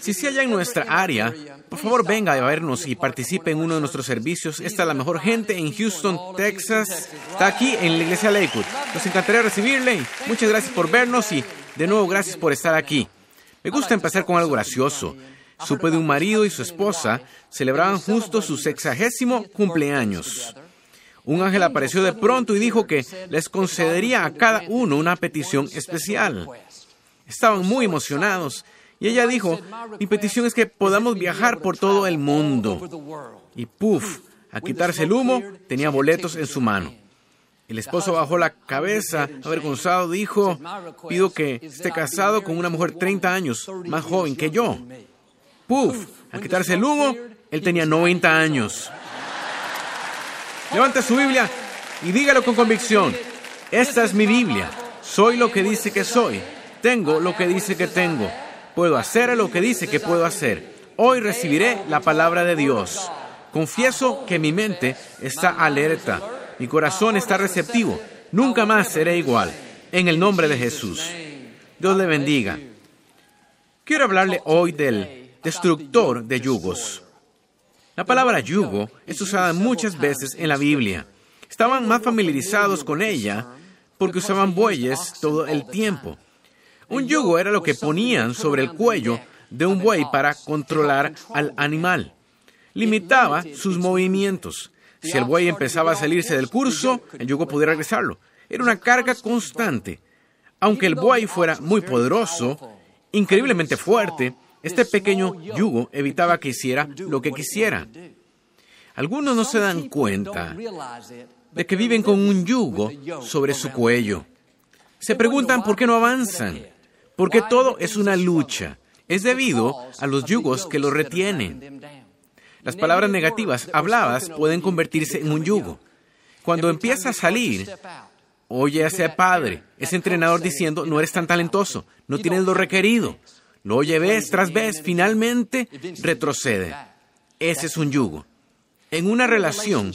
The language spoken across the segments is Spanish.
Si se halla en nuestra área, por favor venga a vernos y participe en uno de nuestros servicios. Esta es la mejor gente en Houston, Texas. Está aquí en la iglesia Lakewood. Nos encantaría recibirle. Muchas gracias por vernos y de nuevo gracias por estar aquí. Me gusta empezar con algo gracioso. Supe de un marido y su esposa celebraban justo su sexagésimo cumpleaños. Un ángel apareció de pronto y dijo que les concedería a cada uno una petición especial. Estaban muy emocionados y ella dijo, mi petición es que podamos viajar por todo el mundo. Y puff, a quitarse el humo, tenía boletos en su mano. El esposo bajó la cabeza, avergonzado, dijo, pido que esté casado con una mujer 30 años más joven que yo. Puf, a quitarse el humo, él tenía 90 años. Levante su Biblia y dígalo con convicción. Esta es mi Biblia. Soy lo que dice que soy. Tengo lo que dice que tengo. Puedo hacer lo que dice que puedo hacer. Hoy recibiré la palabra de Dios. Confieso que mi mente está alerta. Mi corazón está receptivo. Nunca más seré igual. En el nombre de Jesús. Dios le bendiga. Quiero hablarle hoy del destructor de yugos. La palabra yugo es usada muchas veces en la Biblia. Estaban más familiarizados con ella porque usaban bueyes todo el tiempo. Un yugo era lo que ponían sobre el cuello de un buey para controlar al animal. Limitaba sus movimientos. Si el buey empezaba a salirse del curso, el yugo podía regresarlo. Era una carga constante. Aunque el buey fuera muy poderoso, increíblemente fuerte, este pequeño yugo evitaba que hiciera lo que quisiera. Algunos no se dan cuenta de que viven con un yugo sobre su cuello. Se preguntan por qué no avanzan, porque todo es una lucha. Es debido a los yugos que los retienen. Las palabras negativas habladas pueden convertirse en un yugo. Cuando empieza a salir, oye a ese padre, ese entrenador diciendo, no eres tan talentoso, no tienes lo requerido, lo oye vez tras vez, finalmente retrocede. Ese es un yugo. En una relación,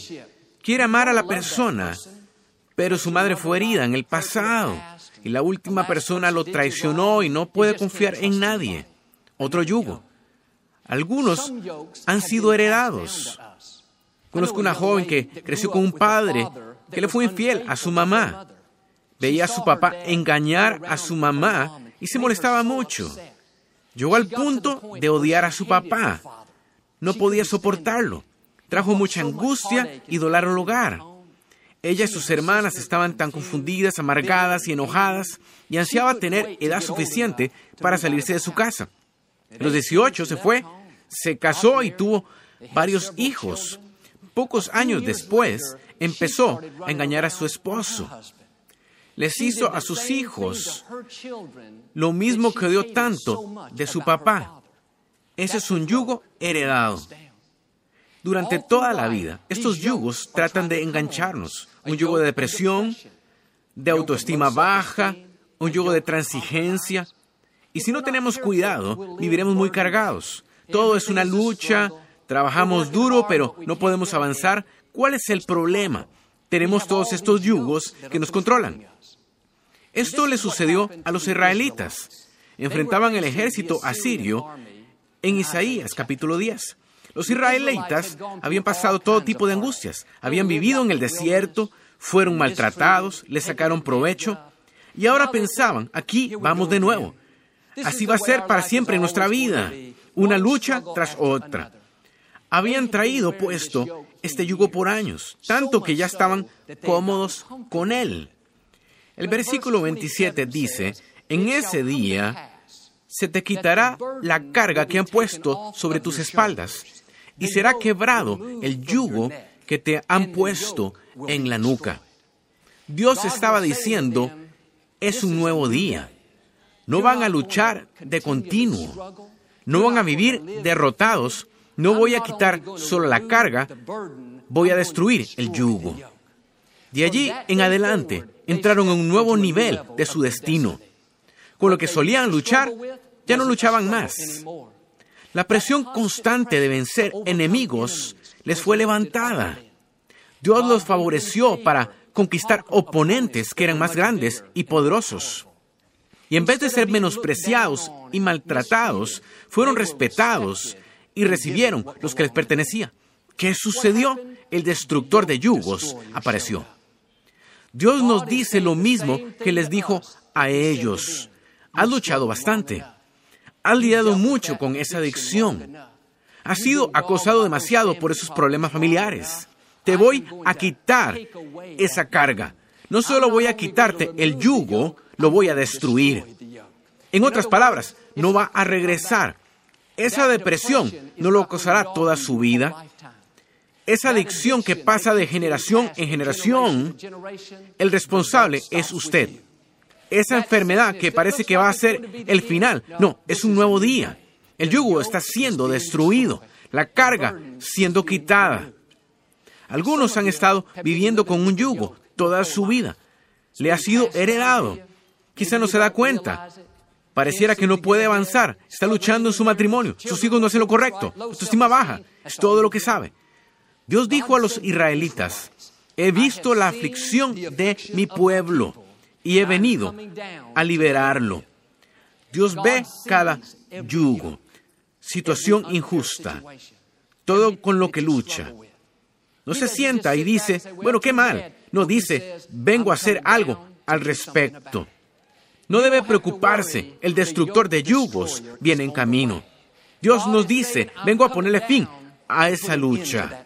quiere amar a la persona, pero su madre fue herida en el pasado y la última persona lo traicionó y no puede confiar en nadie. Otro yugo. Algunos han sido heredados. Conozco una joven que creció con un padre que le fue infiel a su mamá. Veía a su papá engañar a su mamá y se molestaba mucho. Llegó al punto de odiar a su papá. No podía soportarlo. Trajo mucha angustia y dolor al hogar. Ella y sus hermanas estaban tan confundidas, amargadas y enojadas y ansiaba tener edad suficiente para salirse de su casa. A los 18 se fue, se casó y tuvo varios hijos. Pocos años después empezó a engañar a su esposo les hizo a sus hijos lo mismo que dio tanto de su papá. Ese es un yugo heredado. Durante toda la vida, estos yugos tratan de engancharnos. Un yugo de depresión, de autoestima baja, un yugo de transigencia. Y si no tenemos cuidado, viviremos muy cargados. Todo es una lucha, trabajamos duro, pero no podemos avanzar. ¿Cuál es el problema? Tenemos todos estos yugos que nos controlan. Esto le sucedió a los israelitas. Enfrentaban el ejército asirio en Isaías capítulo 10. Los israelitas habían pasado todo tipo de angustias, habían vivido en el desierto, fueron maltratados, les sacaron provecho y ahora pensaban, aquí vamos de nuevo. Así va a ser para siempre en nuestra vida, una lucha tras otra. Habían traído puesto este yugo por años, tanto que ya estaban cómodos con él. El versículo 27 dice, en ese día se te quitará la carga que han puesto sobre tus espaldas y será quebrado el yugo que te han puesto en la nuca. Dios estaba diciendo, es un nuevo día. No van a luchar de continuo. No van a vivir derrotados. No voy a quitar solo la carga, voy a destruir el yugo. De allí en adelante entraron en un nuevo nivel de su destino. Con lo que solían luchar, ya no luchaban más. La presión constante de vencer enemigos les fue levantada. Dios los favoreció para conquistar oponentes que eran más grandes y poderosos. Y en vez de ser menospreciados y maltratados, fueron respetados y recibieron los que les pertenecía. ¿Qué sucedió? El destructor de yugos apareció. Dios nos dice lo mismo que les dijo a ellos. Has luchado bastante. Has lidiado mucho con esa adicción. Has sido acosado demasiado por esos problemas familiares. Te voy a quitar esa carga. No solo voy a quitarte el yugo, lo voy a destruir. En otras palabras, no va a regresar. Esa depresión no lo causará toda su vida. Esa adicción que pasa de generación en generación, el responsable es usted. Esa enfermedad que parece que va a ser el final, no, es un nuevo día. El yugo está siendo destruido, la carga siendo quitada. Algunos han estado viviendo con un yugo toda su vida. Le ha sido heredado. Quizá no se da cuenta. Pareciera que no puede avanzar. Está luchando en su matrimonio. Sus hijos no hacen lo correcto. estima baja. Es todo lo que sabe. Dios dijo a los israelitas, he visto la aflicción de mi pueblo y he venido a liberarlo. Dios ve cada yugo, situación injusta, todo con lo que lucha. No se sienta y dice, bueno, qué mal. No dice, vengo a hacer algo al respecto. No debe preocuparse, el destructor de yugos viene en camino. Dios nos dice, vengo a ponerle fin a esa lucha.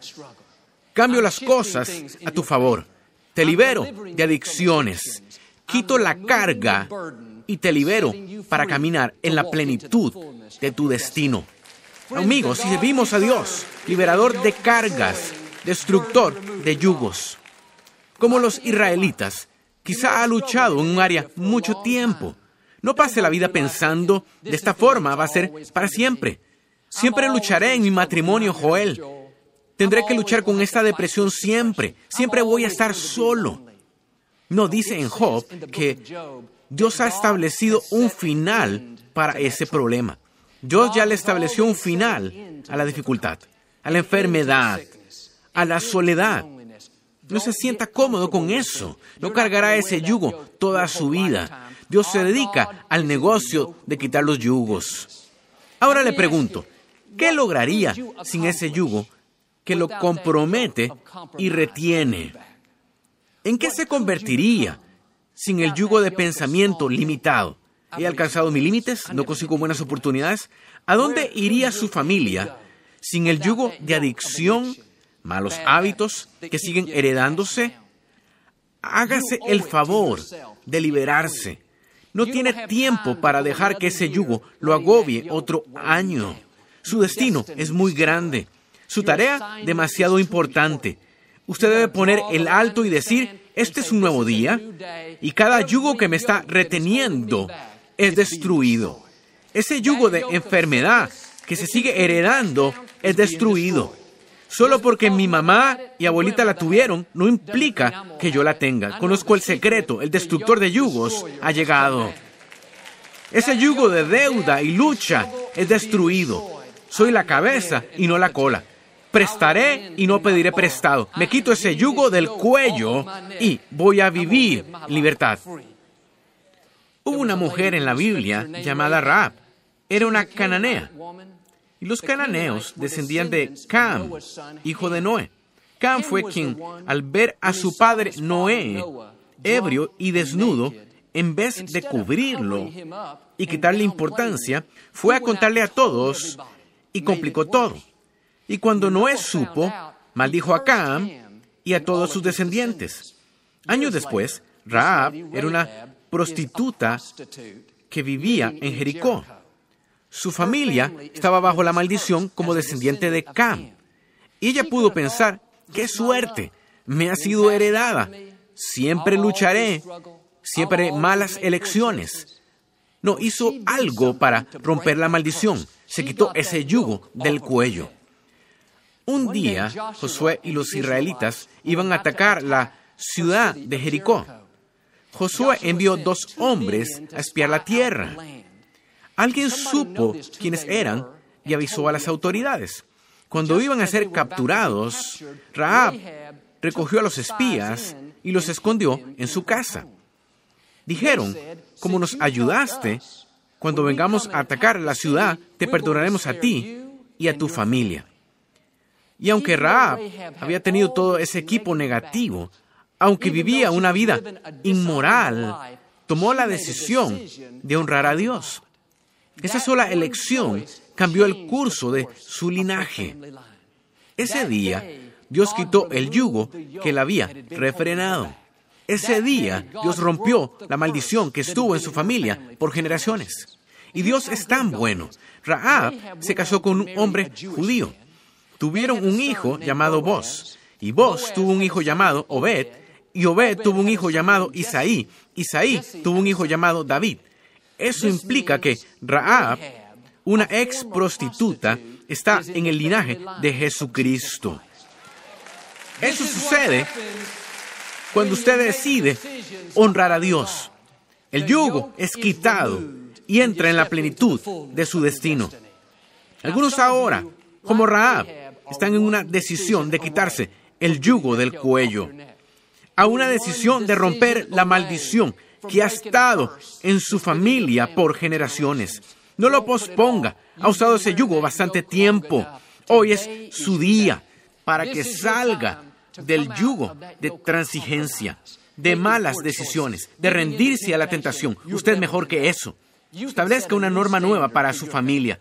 Cambio las cosas a tu favor. Te libero de adicciones. Quito la carga y te libero para caminar en la plenitud de tu destino. Amigos, si servimos a Dios, liberador de cargas, destructor de yugos. Como los israelitas, quizá ha luchado en un área mucho tiempo. No pase la vida pensando, de esta forma va a ser para siempre. Siempre lucharé en mi matrimonio, Joel. Tendré que luchar con esta depresión siempre. Siempre voy a estar solo. No dice en Job que Dios ha establecido un final para ese problema. Dios ya le estableció un final a la dificultad, a la enfermedad, a la soledad. No se sienta cómodo con eso. No cargará ese yugo toda su vida. Dios se dedica al negocio de quitar los yugos. Ahora le pregunto, ¿qué lograría sin ese yugo que lo compromete y retiene? ¿En qué se convertiría sin el yugo de pensamiento limitado? ¿He alcanzado mis límites? ¿No consigo buenas oportunidades? ¿A dónde iría su familia sin el yugo de adicción malos hábitos que siguen heredándose, hágase el favor de liberarse. No tiene tiempo para dejar que ese yugo lo agobie otro año. Su destino es muy grande, su tarea demasiado importante. Usted debe poner el alto y decir, este es un nuevo día y cada yugo que me está reteniendo es destruido. Ese yugo de enfermedad que se sigue heredando es destruido. Solo porque mi mamá y abuelita la tuvieron, no implica que yo la tenga. Conozco el secreto, el destructor de yugos ha llegado. Ese yugo de deuda y lucha es destruido. Soy la cabeza y no la cola. Prestaré y no pediré prestado. Me quito ese yugo del cuello y voy a vivir libertad. Hubo una mujer en la Biblia llamada Raab. Era una cananea los cananeos descendían de Cam, hijo de Noé. Cam fue quien, al ver a su padre Noé ebrio y desnudo, en vez de cubrirlo y quitarle importancia, fue a contarle a todos y complicó todo. Y cuando Noé supo, maldijo a Cam y a todos sus descendientes. Años después, Raab era una prostituta que vivía en Jericó. Su familia estaba bajo la maldición como descendiente de Cam. Y ella pudo pensar, qué suerte, me ha sido heredada. Siempre lucharé, siempre malas elecciones. No, hizo algo para romper la maldición. Se quitó ese yugo del cuello. Un día, Josué y los israelitas iban a atacar la ciudad de Jericó. Josué envió dos hombres a espiar la tierra. Alguien supo quiénes eran y avisó a las autoridades. Cuando iban a ser capturados, Raab recogió a los espías y los escondió en su casa. Dijeron, como nos ayudaste, cuando vengamos a atacar la ciudad, te perdonaremos a ti y a tu familia. Y aunque Raab había tenido todo ese equipo negativo, aunque vivía una vida inmoral, tomó la decisión de honrar a Dios. Esa sola elección cambió el curso de su linaje. Ese día, Dios quitó el yugo que le había refrenado. Ese día, Dios rompió la maldición que estuvo en su familia por generaciones. Y Dios es tan bueno. Raab se casó con un hombre judío. Tuvieron un hijo llamado Boz. Y Boz tuvo un hijo llamado Obed. Y Obed tuvo un hijo llamado Isaí. Isaí tuvo un hijo llamado David. Eso implica que Raab, una ex prostituta, está en el linaje de Jesucristo. Eso sucede cuando usted decide honrar a Dios. El yugo es quitado y entra en la plenitud de su destino. Algunos ahora, como Raab, están en una decisión de quitarse el yugo del cuello, a una decisión de romper la maldición que ha estado en su familia por generaciones. No lo posponga. Ha usado ese yugo bastante tiempo. Hoy es su día para que salga del yugo de transigencia, de malas decisiones, de rendirse a la tentación. Usted mejor que eso. Establezca una norma nueva para su familia.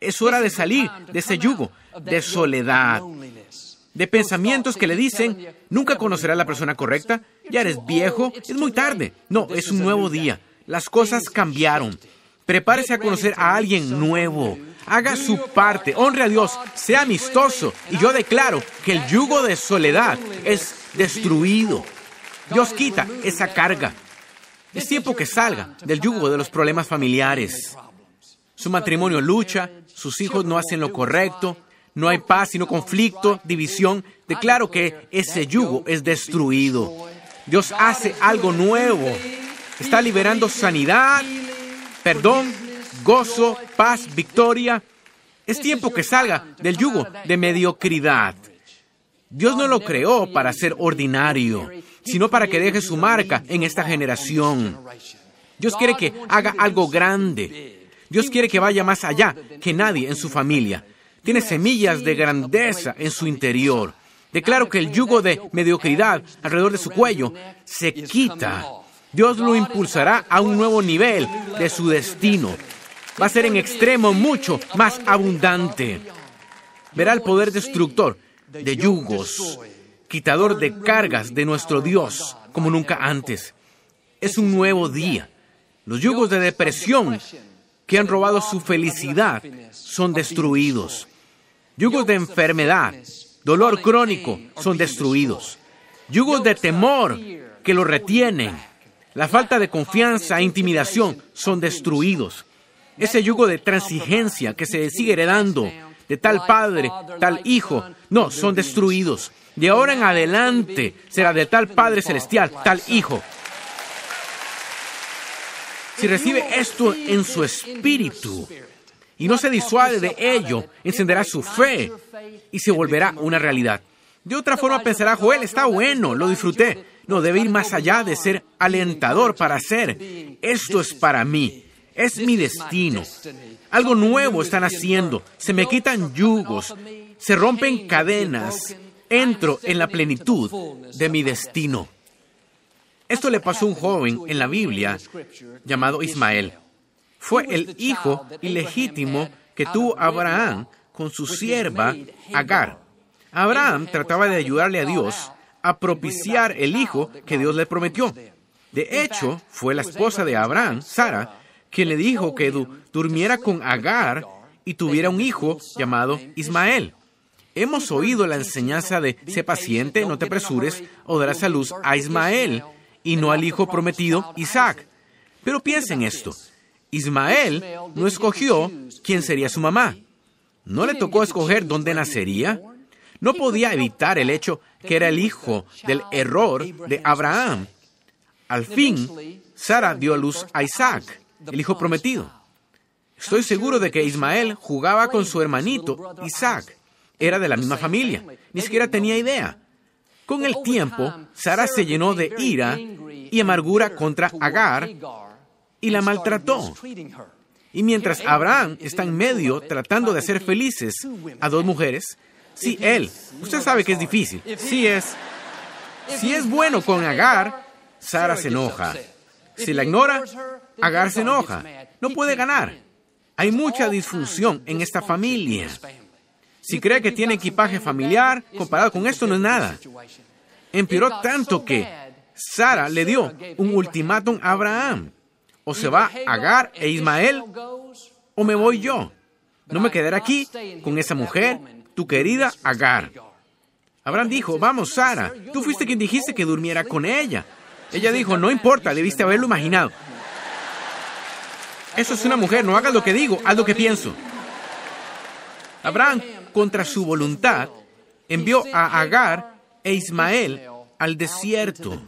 Es hora de salir de ese yugo de soledad, de pensamientos que le dicen, nunca conocerá a la persona correcta, ya eres viejo, es muy tarde. No, es un nuevo día. Las cosas cambiaron. Prepárese a conocer a alguien nuevo. Haga su parte, honre a Dios, sea amistoso. Y yo declaro que el yugo de soledad es destruido. Dios quita esa carga. Es tiempo que salga del yugo de los problemas familiares. Su matrimonio lucha, sus hijos no hacen lo correcto, no hay paz, sino conflicto, división. Declaro que ese yugo es destruido. Dios hace algo nuevo. Está liberando sanidad, perdón, gozo, paz, victoria. Es tiempo que salga del yugo de mediocridad. Dios no lo creó para ser ordinario, sino para que deje su marca en esta generación. Dios quiere que haga algo grande. Dios quiere que vaya más allá que nadie en su familia. Tiene semillas de grandeza en su interior. Declaro que el yugo de mediocridad alrededor de su cuello se quita. Dios lo impulsará a un nuevo nivel de su destino. Va a ser en extremo mucho más abundante. Verá el poder destructor de yugos, quitador de cargas de nuestro Dios como nunca antes. Es un nuevo día. Los yugos de depresión que han robado su felicidad son destruidos. Yugos de enfermedad, dolor crónico son destruidos. Yugos de temor que lo retienen, la falta de confianza e intimidación son destruidos. Ese yugo de transigencia que se sigue heredando de tal padre, tal hijo, no, son destruidos. De ahora en adelante será de tal Padre Celestial, tal Hijo. Si recibe esto en su espíritu, y no se disuade de ello, encenderá su fe y se volverá una realidad. De otra forma pensará, Joel, está bueno, lo disfruté. No, debe ir más allá de ser alentador para hacer. Esto es para mí, es mi destino. Algo nuevo están haciendo, se me quitan yugos, se rompen cadenas, entro en la plenitud de mi destino. Esto le pasó a un joven en la Biblia llamado Ismael fue el hijo ilegítimo que tuvo Abraham con su sierva Agar. Abraham trataba de ayudarle a Dios a propiciar el hijo que Dios le prometió. De hecho, fue la esposa de Abraham, Sara, quien le dijo que durmiera con Agar y tuviera un hijo llamado Ismael. Hemos oído la enseñanza de sé paciente, no te apresures, o darás a luz a Ismael y no al hijo prometido Isaac. Pero piensen esto, Ismael no escogió quién sería su mamá. No le tocó escoger dónde nacería. No podía evitar el hecho que era el hijo del error de Abraham. Al fin, Sara dio a luz a Isaac, el hijo prometido. Estoy seguro de que Ismael jugaba con su hermanito Isaac. Era de la misma familia. Ni siquiera tenía idea. Con el tiempo, Sara se llenó de ira y amargura contra Agar y la maltrató. Y mientras Abraham está en medio tratando de hacer felices a dos mujeres, si él, usted sabe que es difícil, si es, si es bueno con Agar, Sara se enoja. Si la ignora, Agar se enoja. No puede ganar. Hay mucha disfunción en esta familia. Si cree que tiene equipaje familiar, comparado con esto no es nada. Empeoró tanto que Sara le dio un ultimátum a Abraham. O se va Agar e Ismael, o me voy yo. No me quedaré aquí con esa mujer, tu querida Agar. Abraham dijo, vamos, Sara, tú fuiste quien dijiste que durmiera con ella. Ella dijo, no importa, debiste haberlo imaginado. Eso es una mujer, no hagas lo que digo, haz lo que pienso. Abraham, contra su voluntad, envió a Agar e Ismael al desierto.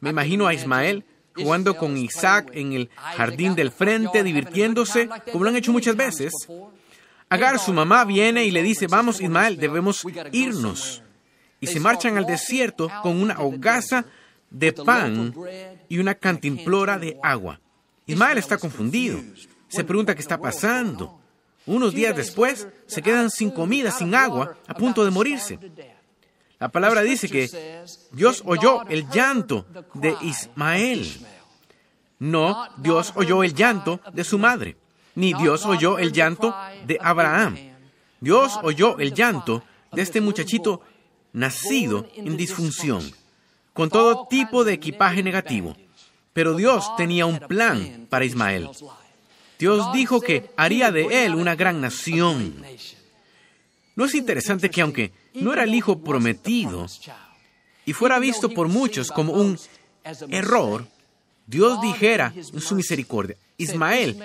Me imagino a Ismael jugando con Isaac en el jardín del frente, divirtiéndose, como lo han hecho muchas veces. Agar, su mamá, viene y le dice, vamos Ismael, debemos irnos. Y se marchan al desierto con una hogaza de pan y una cantimplora de agua. Ismael está confundido. Se pregunta qué está pasando. Unos días después, se quedan sin comida, sin agua, a punto de morirse. La palabra dice que Dios oyó el llanto de Ismael. No, Dios oyó el llanto de su madre, ni Dios oyó el llanto de Abraham. Dios oyó el llanto de este muchachito nacido en disfunción, con todo tipo de equipaje negativo. Pero Dios tenía un plan para Ismael. Dios dijo que haría de él una gran nación. ¿No es interesante que aunque no era el hijo prometido y fuera visto por muchos como un error, Dios dijera en su misericordia, Ismael,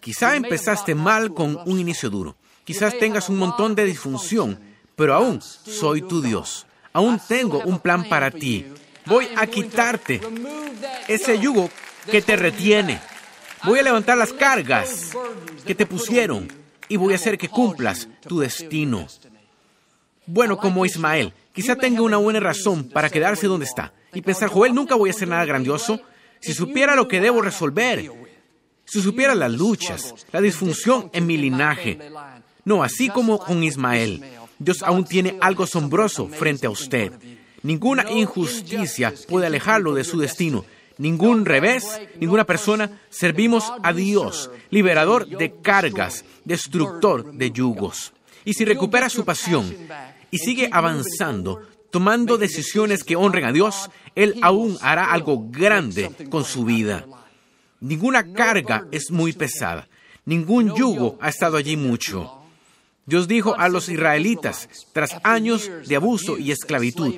quizá empezaste mal con un inicio duro, quizás tengas un montón de disfunción, pero aún soy tu Dios, aún tengo un plan para ti. Voy a quitarte ese yugo que te retiene. Voy a levantar las cargas que te pusieron y voy a hacer que cumplas tu destino. Bueno, como Ismael, quizá tenga una buena razón para quedarse donde está y pensar, Joel, nunca voy a hacer nada grandioso. Si supiera lo que debo resolver, si supiera las luchas, la disfunción en mi linaje. No, así como con Ismael, Dios aún tiene algo asombroso frente a usted. Ninguna injusticia puede alejarlo de su destino ningún revés, ninguna persona, servimos a Dios, liberador de cargas, destructor de yugos. Y si recupera su pasión y sigue avanzando, tomando decisiones que honren a Dios, Él aún hará algo grande con su vida. Ninguna carga es muy pesada, ningún yugo ha estado allí mucho. Dios dijo a los israelitas, tras años de abuso y esclavitud,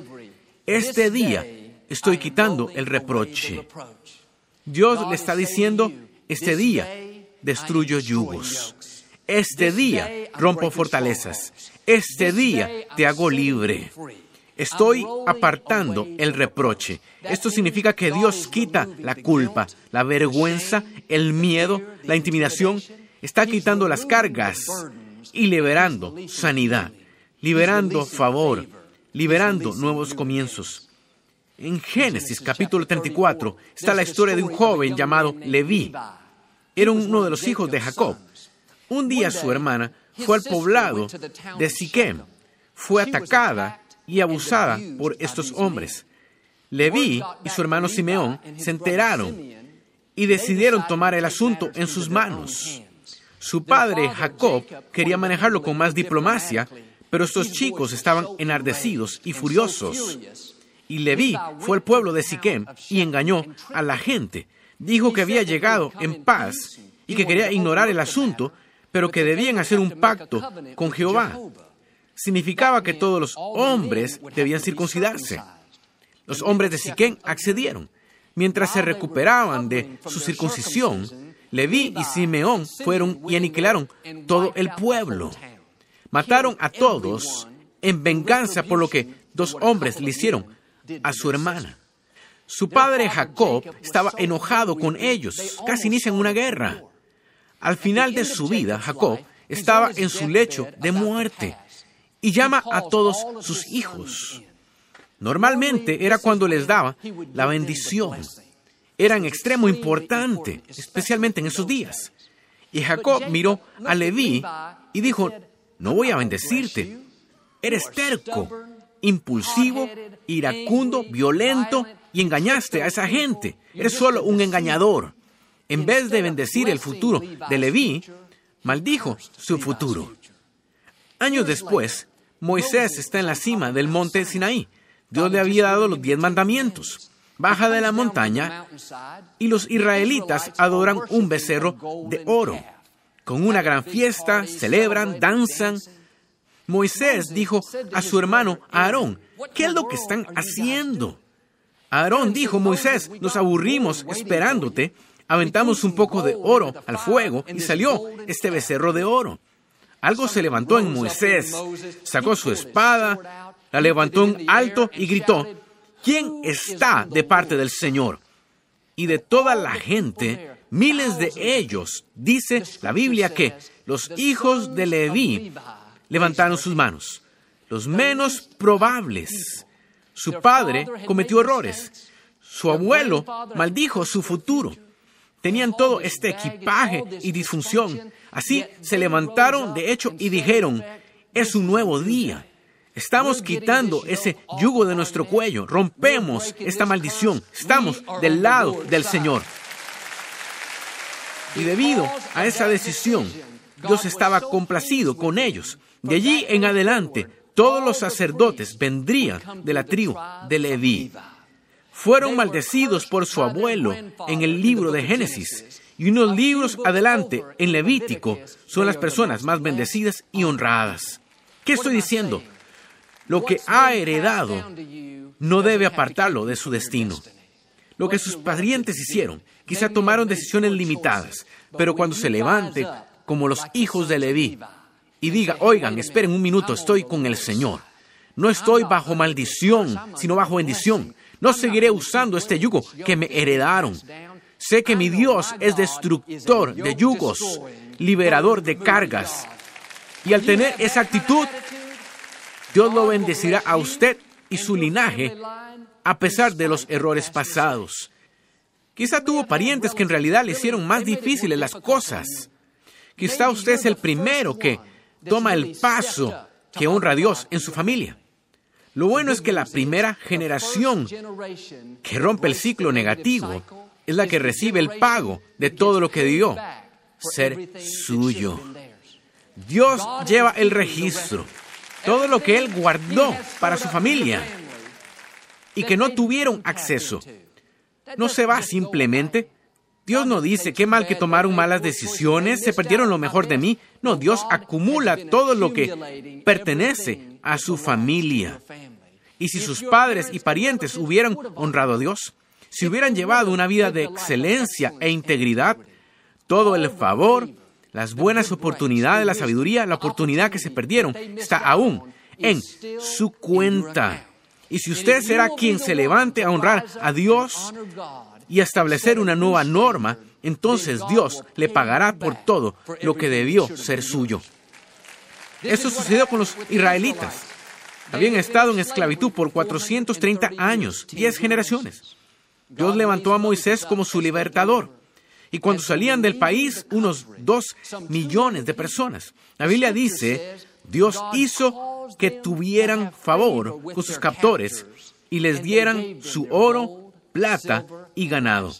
este día estoy quitando el reproche. Dios le está diciendo, este día destruyo yugos. Este día rompo fortalezas. Este día te hago libre. Estoy apartando el reproche. Esto significa que Dios quita la culpa, la vergüenza, el miedo, la intimidación. Está quitando las cargas y liberando sanidad, liberando favor, liberando nuevos comienzos. En Génesis capítulo 34 está la historia de un joven llamado Leví. Era uno de los hijos de Jacob. Un día su hermana fue al poblado de Siquem. Fue atacada y abusada por estos hombres. Leví y su hermano Simeón se enteraron y decidieron tomar el asunto en sus manos. Su padre, Jacob, quería manejarlo con más diplomacia, pero estos chicos estaban enardecidos y furiosos. Y Leví fue al pueblo de Siquem y engañó a la gente. Dijo que había llegado en paz y que quería ignorar el asunto, pero que debían hacer un pacto con Jehová. Significaba que todos los hombres debían circuncidarse. Los hombres de Siquem accedieron. Mientras se recuperaban de su circuncisión, Leví y Simeón fueron y aniquilaron todo el pueblo. Mataron a todos en venganza por lo que dos hombres le hicieron a su hermana. Su padre Jacob estaba enojado con ellos, casi inician una guerra. Al final de su vida, Jacob estaba en su lecho de muerte y llama a todos sus hijos. Normalmente era cuando les daba la bendición. era en extremo importante, especialmente en esos días. Y Jacob miró a Leví y dijo, no voy a bendecirte. Eres terco, impulsivo, iracundo, violento y engañaste a esa gente. Eres solo un engañador. En vez de bendecir el futuro de Leví, maldijo su futuro. Años después, Moisés está en la cima del monte Sinaí. Dios le había dado los diez mandamientos. Baja de la montaña y los israelitas adoran un becerro de oro. Con una gran fiesta, celebran, danzan. Moisés dijo a su hermano Aarón, ¿qué es lo que están haciendo? Aarón dijo, Moisés, nos aburrimos esperándote, aventamos un poco de oro al fuego y salió este becerro de oro. Algo se levantó en Moisés, sacó su espada, la levantó en alto y gritó, ¿quién está de parte del Señor? Y de toda la gente, miles de ellos, dice la Biblia que los hijos de Leví levantaron sus manos, los menos probables. Su padre cometió errores, su abuelo maldijo su futuro. Tenían todo este equipaje y disfunción. Así se levantaron, de hecho, y dijeron, es un nuevo día. Estamos quitando ese yugo de nuestro cuello. Rompemos esta maldición. Estamos del lado del Señor. Y debido a esa decisión, Dios estaba complacido con ellos. De allí en adelante, todos los sacerdotes vendrían de la tribu de Leví fueron maldecidos por su abuelo en el libro de Génesis. Y unos libros adelante, en Levítico, son las personas más bendecidas y honradas. ¿Qué estoy diciendo? Lo que ha heredado no debe apartarlo de su destino. Lo que sus parientes hicieron, quizá tomaron decisiones limitadas, pero cuando se levante como los hijos de Leví y diga, oigan, esperen un minuto, estoy con el Señor. No estoy bajo maldición, sino bajo bendición. No seguiré usando este yugo que me heredaron. Sé que mi Dios es destructor de yugos, liberador de cargas. Y al tener esa actitud, Dios lo bendecirá a usted y su linaje a pesar de los errores pasados. Quizá tuvo parientes que en realidad le hicieron más difíciles las cosas. Quizá usted es el primero que toma el paso que honra a Dios en su familia. Lo bueno es que la primera generación que rompe el ciclo negativo es la que recibe el pago de todo lo que dio, ser suyo. Dios lleva el registro, todo lo que Él guardó para su familia y que no tuvieron acceso. No se va simplemente. Dios no dice, qué mal que tomaron malas decisiones, se perdieron lo mejor de mí. No, Dios acumula todo lo que pertenece a su familia. Y si sus padres y parientes hubieran honrado a Dios, si hubieran llevado una vida de excelencia e integridad, todo el favor, las buenas oportunidades, la sabiduría, la oportunidad que se perdieron, está aún en su cuenta. Y si usted será quien se levante a honrar a Dios y establecer una nueva norma, entonces Dios le pagará por todo lo que debió ser suyo. Eso sucedió con los israelitas. Habían estado en esclavitud por 430 años, 10 generaciones. Dios levantó a Moisés como su libertador. Y cuando salían del país, unos dos millones de personas. La Biblia dice, Dios hizo que tuvieran favor con sus captores y les dieran su oro, plata y ganado.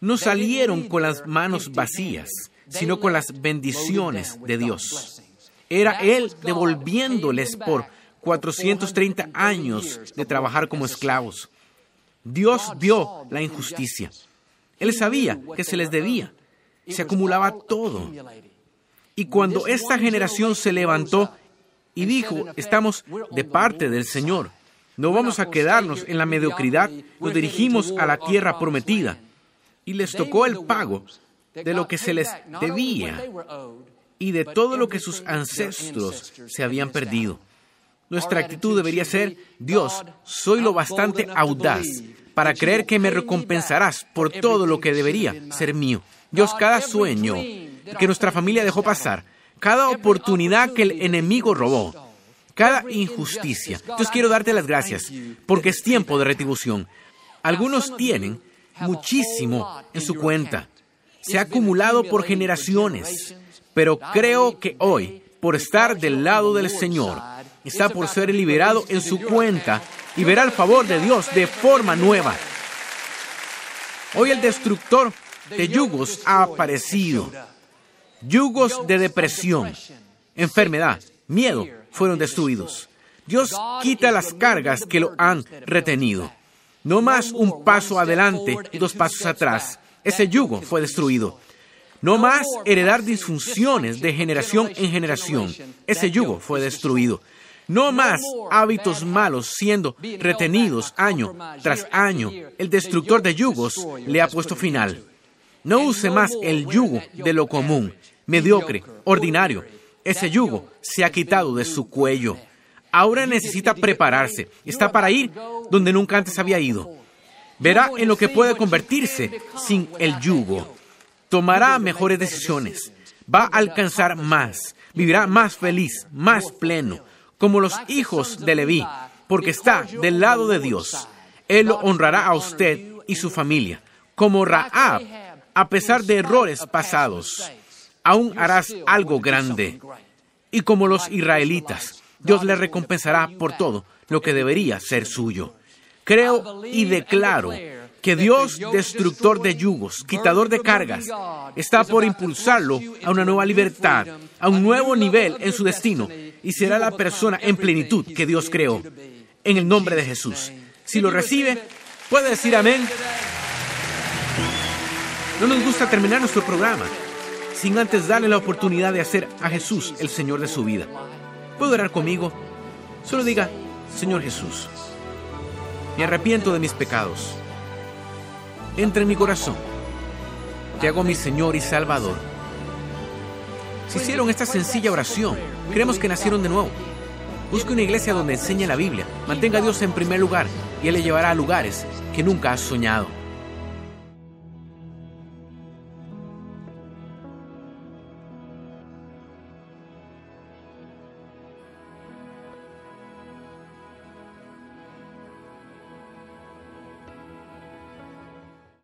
No salieron con las manos vacías, sino con las bendiciones de Dios. Era Él devolviéndoles por 430 años de trabajar como esclavos. Dios vio la injusticia. Él sabía que se les debía. Se acumulaba todo. Y cuando esta generación se levantó y dijo, estamos de parte del Señor, no vamos a quedarnos en la mediocridad, nos dirigimos a la tierra prometida. Y les tocó el pago de lo que se les debía y de todo lo que sus ancestros se habían perdido. Nuestra actitud debería ser, Dios, soy lo bastante audaz para creer que me recompensarás por todo lo que debería ser mío. Dios, cada sueño que nuestra familia dejó pasar, cada oportunidad que el enemigo robó, cada injusticia. Dios, quiero darte las gracias porque es tiempo de retribución. Algunos tienen muchísimo en su cuenta. Se ha acumulado por generaciones. Pero creo que hoy, por estar del lado del Señor, está por ser liberado en su cuenta y verá el favor de Dios de forma nueva. Hoy el destructor de yugos ha aparecido. Yugos de depresión, enfermedad, miedo fueron destruidos. Dios quita las cargas que lo han retenido. No más un paso adelante y dos pasos atrás. Ese yugo fue destruido. No más heredar disfunciones de generación en generación. Ese yugo fue destruido. No más hábitos malos siendo retenidos año tras año. El destructor de yugos le ha puesto final. No use más el yugo de lo común, mediocre, ordinario. Ese yugo se ha quitado de su cuello. Ahora necesita prepararse. Está para ir donde nunca antes había ido. Verá en lo que puede convertirse sin el yugo. Tomará mejores decisiones. Va a alcanzar más. Vivirá más feliz, más pleno, como los hijos de Leví, porque está del lado de Dios. Él lo honrará a usted y su familia, como Raab, a pesar de errores pasados. Aún harás algo grande. Y como los israelitas, Dios le recompensará por todo lo que debería ser suyo. Creo y declaro que Dios, destructor de yugos, quitador de cargas, está por impulsarlo a una nueva libertad, a un nuevo nivel en su destino, y será la persona en plenitud que Dios creó. En el nombre de Jesús. Si lo recibe, puede decir amén. No nos gusta terminar nuestro programa sin antes darle la oportunidad de hacer a Jesús el Señor de su vida. ¿Puede orar conmigo? Solo diga, Señor Jesús, me arrepiento de mis pecados. Entra en mi corazón. Te hago mi Señor y Salvador. Si hicieron esta sencilla oración, creemos que nacieron de nuevo. Busque una iglesia donde enseñe la Biblia. Mantenga a Dios en primer lugar y Él le llevará a lugares que nunca has soñado.